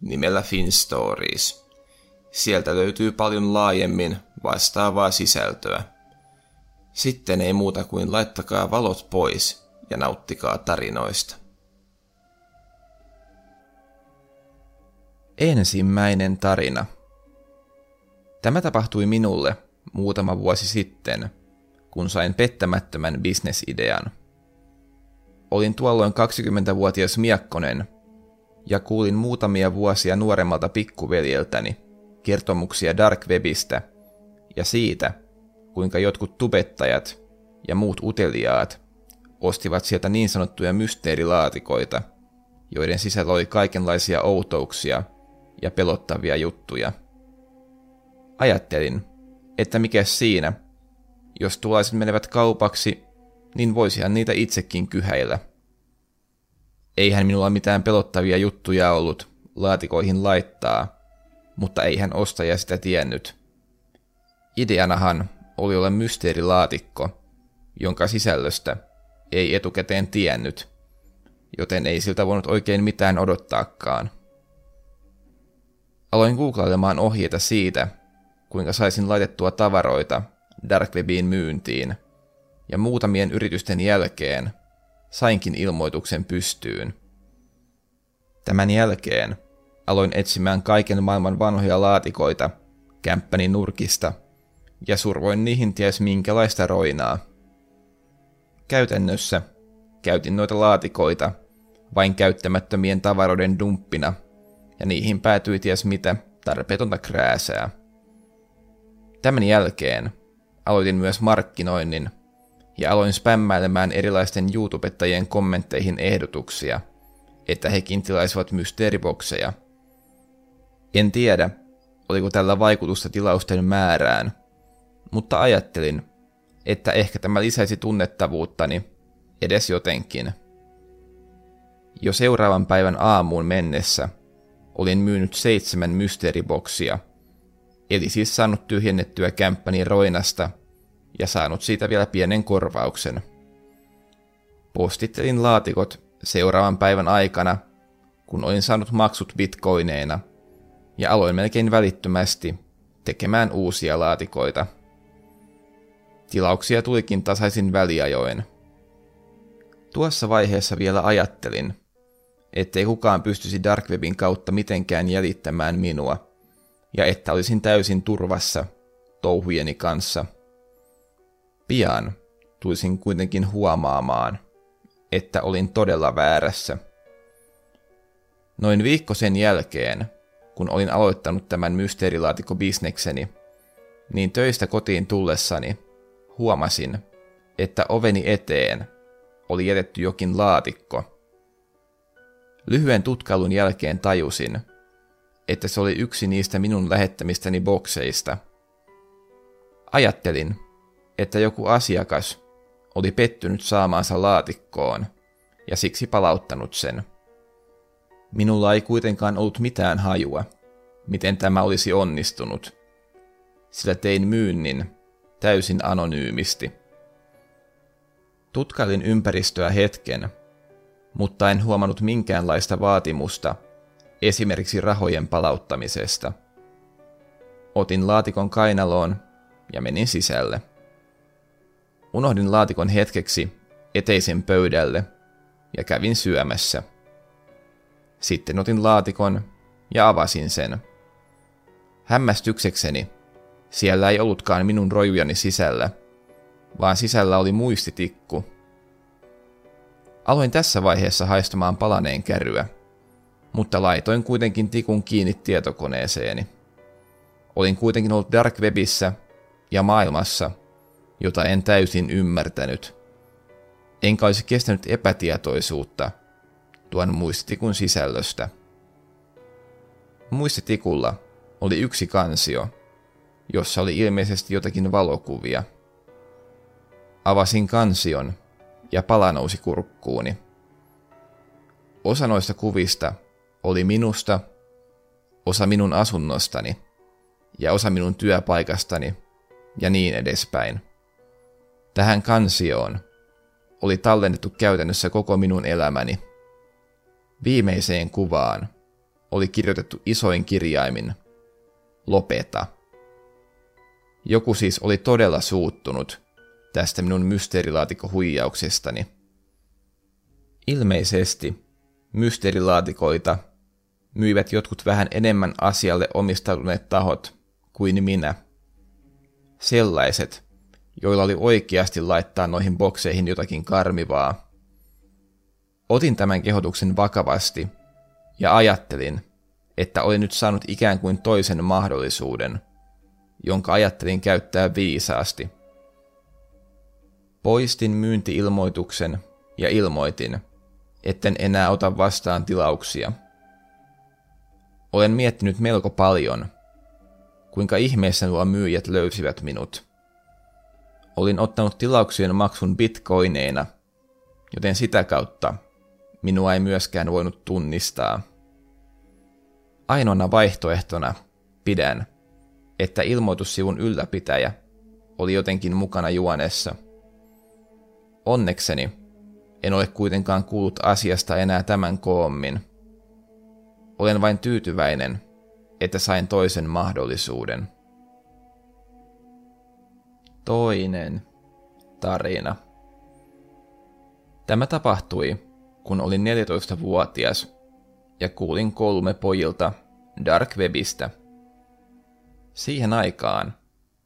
nimellä FinStories. Sieltä löytyy paljon laajemmin vastaavaa sisältöä. Sitten ei muuta kuin laittakaa valot pois ja nauttikaa tarinoista. Ensimmäinen tarina. Tämä tapahtui minulle muutama vuosi sitten, kun sain pettämättömän bisnesidean. Olin tuolloin 20-vuotias miekkonen ja kuulin muutamia vuosia nuoremmalta pikkuveljeltäni kertomuksia Dark Webistä ja siitä, kuinka jotkut tubettajat ja muut uteliaat ostivat sieltä niin sanottuja mysteerilaatikoita, joiden sisällä oli kaikenlaisia outouksia ja pelottavia juttuja. Ajattelin, että mikä siinä, jos tuollaiset menevät kaupaksi, niin voisihan niitä itsekin kyhäillä. Eihän minulla mitään pelottavia juttuja ollut laatikoihin laittaa, mutta eihän ostaja sitä tiennyt. Ideanahan oli olla mysteerilaatikko, jonka sisällöstä ei etukäteen tiennyt, joten ei siltä voinut oikein mitään odottaakaan. Aloin googlailemaan ohjeita siitä, kuinka saisin laitettua tavaroita Darkwebiin myyntiin, ja muutamien yritysten jälkeen sainkin ilmoituksen pystyyn. Tämän jälkeen aloin etsimään kaiken maailman vanhoja laatikoita kämppäni nurkista ja survoin niihin ties minkälaista roinaa. Käytännössä käytin noita laatikoita vain käyttämättömien tavaroiden dumppina ja niihin päätyi ties mitä tarpeetonta krääsää. Tämän jälkeen aloitin myös markkinoinnin ja aloin spämmäilemään erilaisten YouTubettajien kommentteihin ehdotuksia, että hekin tilaisivat mysteeribokseja. En tiedä, oliko tällä vaikutusta tilausten määrään, mutta ajattelin, että ehkä tämä lisäisi tunnettavuuttani edes jotenkin. Jo seuraavan päivän aamuun mennessä olin myynyt seitsemän mysteeriboksia, eli siis saanut tyhjennettyä kämppäni roinasta ja saanut siitä vielä pienen korvauksen. Postittelin laatikot seuraavan päivän aikana, kun olin saanut maksut bitcoineina, ja aloin melkein välittömästi tekemään uusia laatikoita. Tilauksia tulikin tasaisin väliajoin. Tuossa vaiheessa vielä ajattelin, ettei kukaan pystyisi Darkwebin kautta mitenkään jäljittämään minua, ja että olisin täysin turvassa touhujeni kanssa – Pian tulisin kuitenkin huomaamaan, että olin todella väärässä. Noin viikko sen jälkeen, kun olin aloittanut tämän mysteerilaatikko-bisnekseni, niin töistä kotiin tullessani huomasin, että oveni eteen oli jätetty jokin laatikko. Lyhyen tutkailun jälkeen tajusin, että se oli yksi niistä minun lähettämistäni bokseista. Ajattelin, että joku asiakas oli pettynyt saamaansa laatikkoon ja siksi palauttanut sen. Minulla ei kuitenkaan ollut mitään hajua, miten tämä olisi onnistunut, sillä tein myynnin täysin anonyymisti. Tutkailin ympäristöä hetken, mutta en huomannut minkäänlaista vaatimusta esimerkiksi rahojen palauttamisesta. Otin laatikon kainaloon ja menin sisälle. Unohdin laatikon hetkeksi eteisen pöydälle ja kävin syömässä. Sitten otin laatikon ja avasin sen. Hämmästyksekseni siellä ei ollutkaan minun rojujani sisällä, vaan sisällä oli muistitikku. Aloin tässä vaiheessa haistamaan palaneen käryä, mutta laitoin kuitenkin tikun kiinni tietokoneeseeni. Olin kuitenkin ollut Dark Webissä ja maailmassa – jota en täysin ymmärtänyt. Enkä olisi kestänyt epätietoisuutta tuon muistikun sisällöstä. Muistitikulla oli yksi kansio, jossa oli ilmeisesti jotakin valokuvia. Avasin kansion ja pala nousi kurkkuuni. Osa noista kuvista oli minusta, osa minun asunnostani ja osa minun työpaikastani ja niin edespäin. Tähän kansioon oli tallennettu käytännössä koko minun elämäni. Viimeiseen kuvaan oli kirjoitettu isoin kirjaimin Lopeta. Joku siis oli todella suuttunut tästä minun mysteerilaatikko-huijauksestani. Ilmeisesti mysteerilaatikoita myivät jotkut vähän enemmän asialle omistautuneet tahot kuin minä. Sellaiset, joilla oli oikeasti laittaa noihin bokseihin jotakin karmivaa. Otin tämän kehotuksen vakavasti ja ajattelin, että olin nyt saanut ikään kuin toisen mahdollisuuden, jonka ajattelin käyttää viisaasti. Poistin myyntiilmoituksen ja ilmoitin, etten enää ota vastaan tilauksia. Olen miettinyt melko paljon, kuinka ihmeessä nuo myyjät löysivät minut. Olin ottanut tilauksien maksun bitcoineina, joten sitä kautta minua ei myöskään voinut tunnistaa. Ainoana vaihtoehtona pidän, että ilmoitussivun ylläpitäjä oli jotenkin mukana juonessa. Onnekseni en ole kuitenkaan kuullut asiasta enää tämän koommin. Olen vain tyytyväinen, että sain toisen mahdollisuuden. Toinen tarina. Tämä tapahtui, kun olin 14-vuotias ja kuulin kolme pojilta Dark Webistä. Siihen aikaan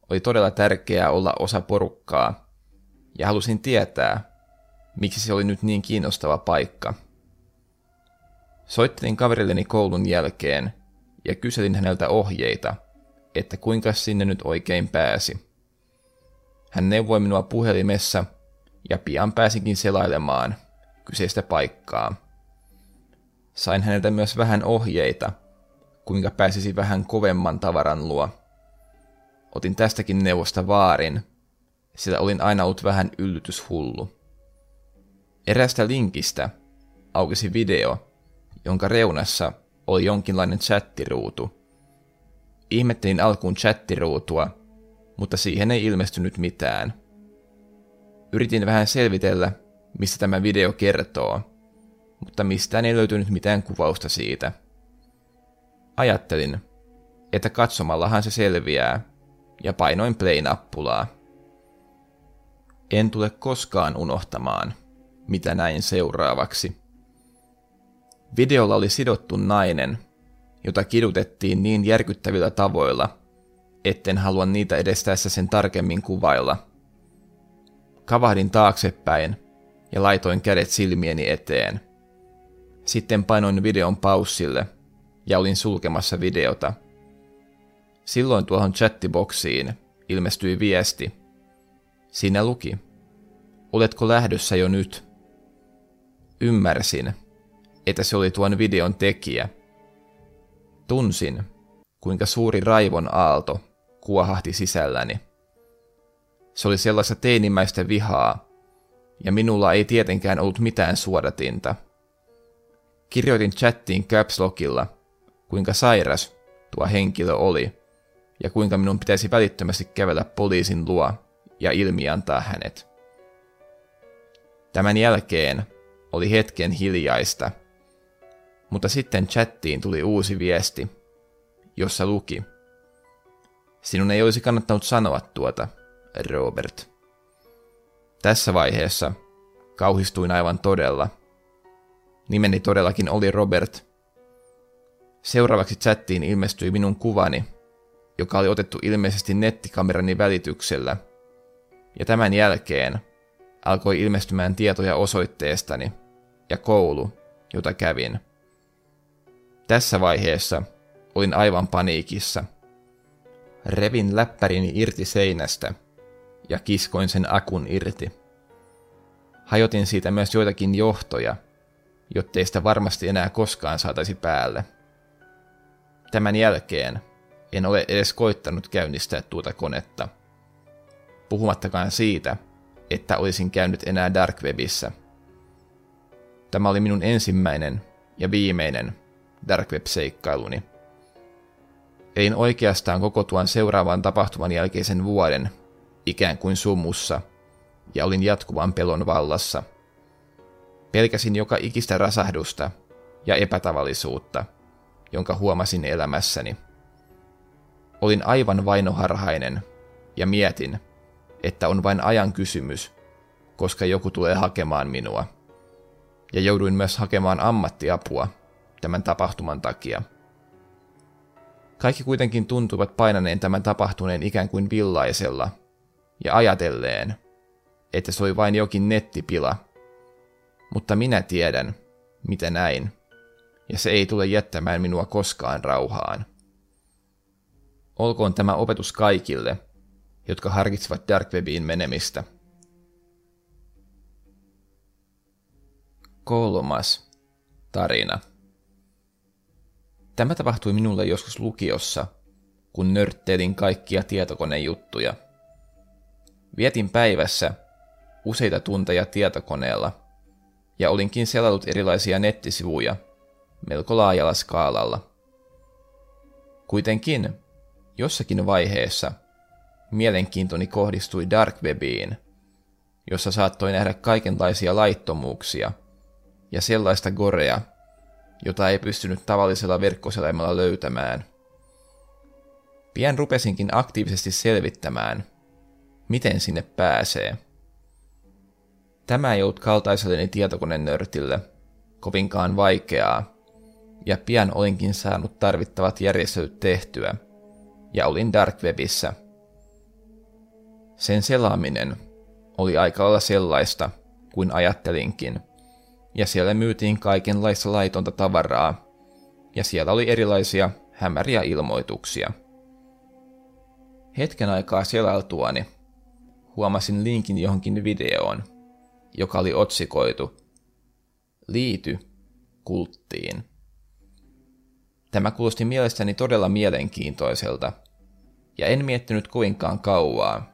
oli todella tärkeää olla osa porukkaa, ja halusin tietää, miksi se oli nyt niin kiinnostava paikka. Soittelin kaverilleni koulun jälkeen ja kyselin häneltä ohjeita, että kuinka sinne nyt oikein pääsi. Hän neuvoi minua puhelimessa ja pian pääsinkin selailemaan kyseistä paikkaa. Sain häneltä myös vähän ohjeita, kuinka pääsisi vähän kovemman tavaran luo. Otin tästäkin neuvosta vaarin, sillä olin aina ollut vähän yllytyshullu. Erästä linkistä aukesi video, jonka reunassa oli jonkinlainen chattiruutu. Ihmettelin alkuun chattiruutua, mutta siihen ei ilmestynyt mitään. Yritin vähän selvitellä, mistä tämä video kertoo, mutta mistään ei löytynyt mitään kuvausta siitä. Ajattelin, että katsomallahan se selviää, ja painoin play-nappulaa. En tule koskaan unohtamaan, mitä näin seuraavaksi. Videolla oli sidottu nainen, jota kidutettiin niin järkyttävillä tavoilla, etten halua niitä edes tässä sen tarkemmin kuvailla. Kavahdin taaksepäin ja laitoin kädet silmieni eteen. Sitten painoin videon paussille ja olin sulkemassa videota. Silloin tuohon chattiboksiin ilmestyi viesti. Siinä luki. Oletko lähdössä jo nyt? Ymmärsin, että se oli tuon videon tekijä. Tunsin, kuinka suuri raivon aalto kuohahti sisälläni. Se oli sellaista teinimäistä vihaa, ja minulla ei tietenkään ollut mitään suodatinta. Kirjoitin chattiin caps kuinka sairas tuo henkilö oli, ja kuinka minun pitäisi välittömästi kävellä poliisin luo ja ilmiantaa hänet. Tämän jälkeen oli hetken hiljaista, mutta sitten chattiin tuli uusi viesti, jossa luki – Sinun ei olisi kannattanut sanoa tuota, Robert. Tässä vaiheessa kauhistuin aivan todella. Nimeni todellakin oli Robert. Seuraavaksi chattiin ilmestyi minun kuvani, joka oli otettu ilmeisesti nettikamerani välityksellä. Ja tämän jälkeen alkoi ilmestymään tietoja osoitteestani ja koulu, jota kävin. Tässä vaiheessa olin aivan paniikissa – Revin läppärini irti seinästä ja kiskoin sen akun irti. Hajotin siitä myös joitakin johtoja, jottei sitä varmasti enää koskaan saataisi päälle. tämän jälkeen en ole edes koittanut käynnistää tuota konetta. Puhumattakaan siitä, että olisin käynyt enää Dark Webissä. Tämä oli minun ensimmäinen ja viimeinen Dark Ein oikeastaan koko tuon seuraavan tapahtuman jälkeisen vuoden ikään kuin sumussa, ja olin jatkuvan pelon vallassa. Pelkäsin joka ikistä rasahdusta ja epätavallisuutta, jonka huomasin elämässäni. Olin aivan vainoharhainen ja mietin, että on vain ajan kysymys, koska joku tulee hakemaan minua. Ja jouduin myös hakemaan ammattiapua tämän tapahtuman takia. Kaikki kuitenkin tuntuivat painaneen tämän tapahtuneen ikään kuin villaisella, ja ajatelleen, että se oli vain jokin nettipila. Mutta minä tiedän, mitä näin, ja se ei tule jättämään minua koskaan rauhaan. Olkoon tämä opetus kaikille, jotka harkitsevat Dark Webiin menemistä. Kolmas tarina. Tämä tapahtui minulle joskus lukiossa, kun nörttelin kaikkia tietokonejuttuja. Vietin päivässä useita tunteja tietokoneella ja olinkin selailut erilaisia nettisivuja melko laajalla skaalalla. Kuitenkin jossakin vaiheessa mielenkiintoni kohdistui Dark Webiin, jossa saattoi nähdä kaikenlaisia laittomuuksia ja sellaista gorea, jota ei pystynyt tavallisella verkkoselemalla löytämään. Pian rupesinkin aktiivisesti selvittämään, miten sinne pääsee. Tämä ei ollut kaltaiselleni tietokonenörtille kovinkaan vaikeaa, ja pian olinkin saanut tarvittavat järjestelyt tehtyä, ja olin Dark Webissä. Sen selaaminen oli aika lailla sellaista kuin ajattelinkin – ja siellä myytiin kaikenlaista laitonta tavaraa, ja siellä oli erilaisia hämäriä ilmoituksia. Hetken aikaa selailtuani huomasin linkin johonkin videoon, joka oli otsikoitu Liity kulttiin. Tämä kuulosti mielestäni todella mielenkiintoiselta, ja en miettinyt kovinkaan kauaa,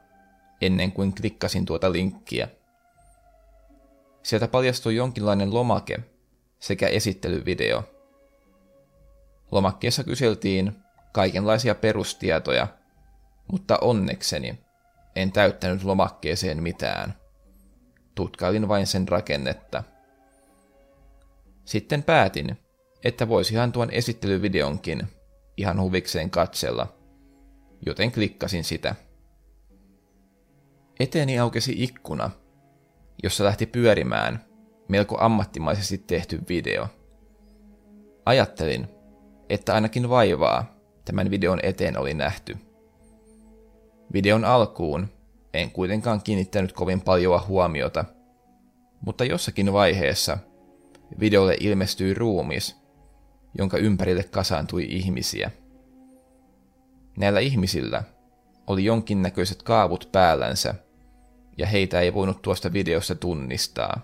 ennen kuin klikkasin tuota linkkiä – Sieltä paljastui jonkinlainen lomake sekä esittelyvideo. Lomakkeessa kyseltiin kaikenlaisia perustietoja, mutta onnekseni en täyttänyt lomakkeeseen mitään. Tutkailin vain sen rakennetta. Sitten päätin, että voisihan tuon esittelyvideonkin ihan huvikseen katsella, joten klikkasin sitä. Eteeni aukesi ikkuna, jossa lähti pyörimään melko ammattimaisesti tehty video. Ajattelin, että ainakin vaivaa tämän videon eteen oli nähty. Videon alkuun en kuitenkaan kiinnittänyt kovin paljon huomiota, mutta jossakin vaiheessa videolle ilmestyi ruumis, jonka ympärille kasaantui ihmisiä. Näillä ihmisillä oli jonkinnäköiset kaavut päällänsä – ja heitä ei voinut tuosta videosta tunnistaa.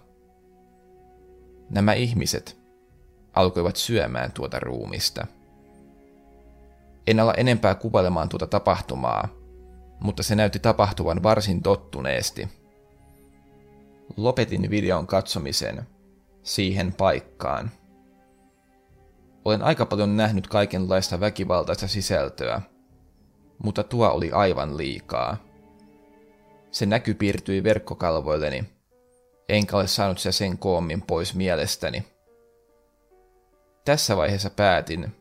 Nämä ihmiset alkoivat syömään tuota ruumista. En ala enempää kuvailemaan tuota tapahtumaa, mutta se näytti tapahtuvan varsin tottuneesti. Lopetin videon katsomisen siihen paikkaan. Olen aika paljon nähnyt kaikenlaista väkivaltaista sisältöä, mutta tuo oli aivan liikaa. Se näky piirtyi verkkokalvoilleni, enkä ole saanut se sen koommin pois mielestäni. Tässä vaiheessa päätin,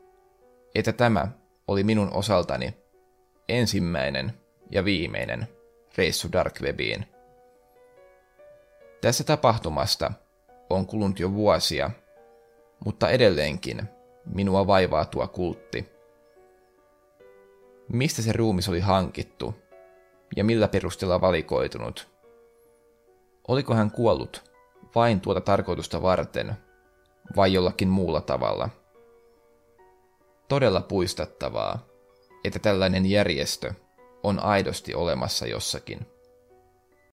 että tämä oli minun osaltani ensimmäinen ja viimeinen reissu Dark Webiin. Tässä tapahtumasta on kulunut jo vuosia, mutta edelleenkin minua vaivaa tuo kultti. Mistä se ruumis oli hankittu ja millä perusteella valikoitunut. Oliko hän kuollut vain tuota tarkoitusta varten vai jollakin muulla tavalla? Todella puistattavaa, että tällainen järjestö on aidosti olemassa jossakin.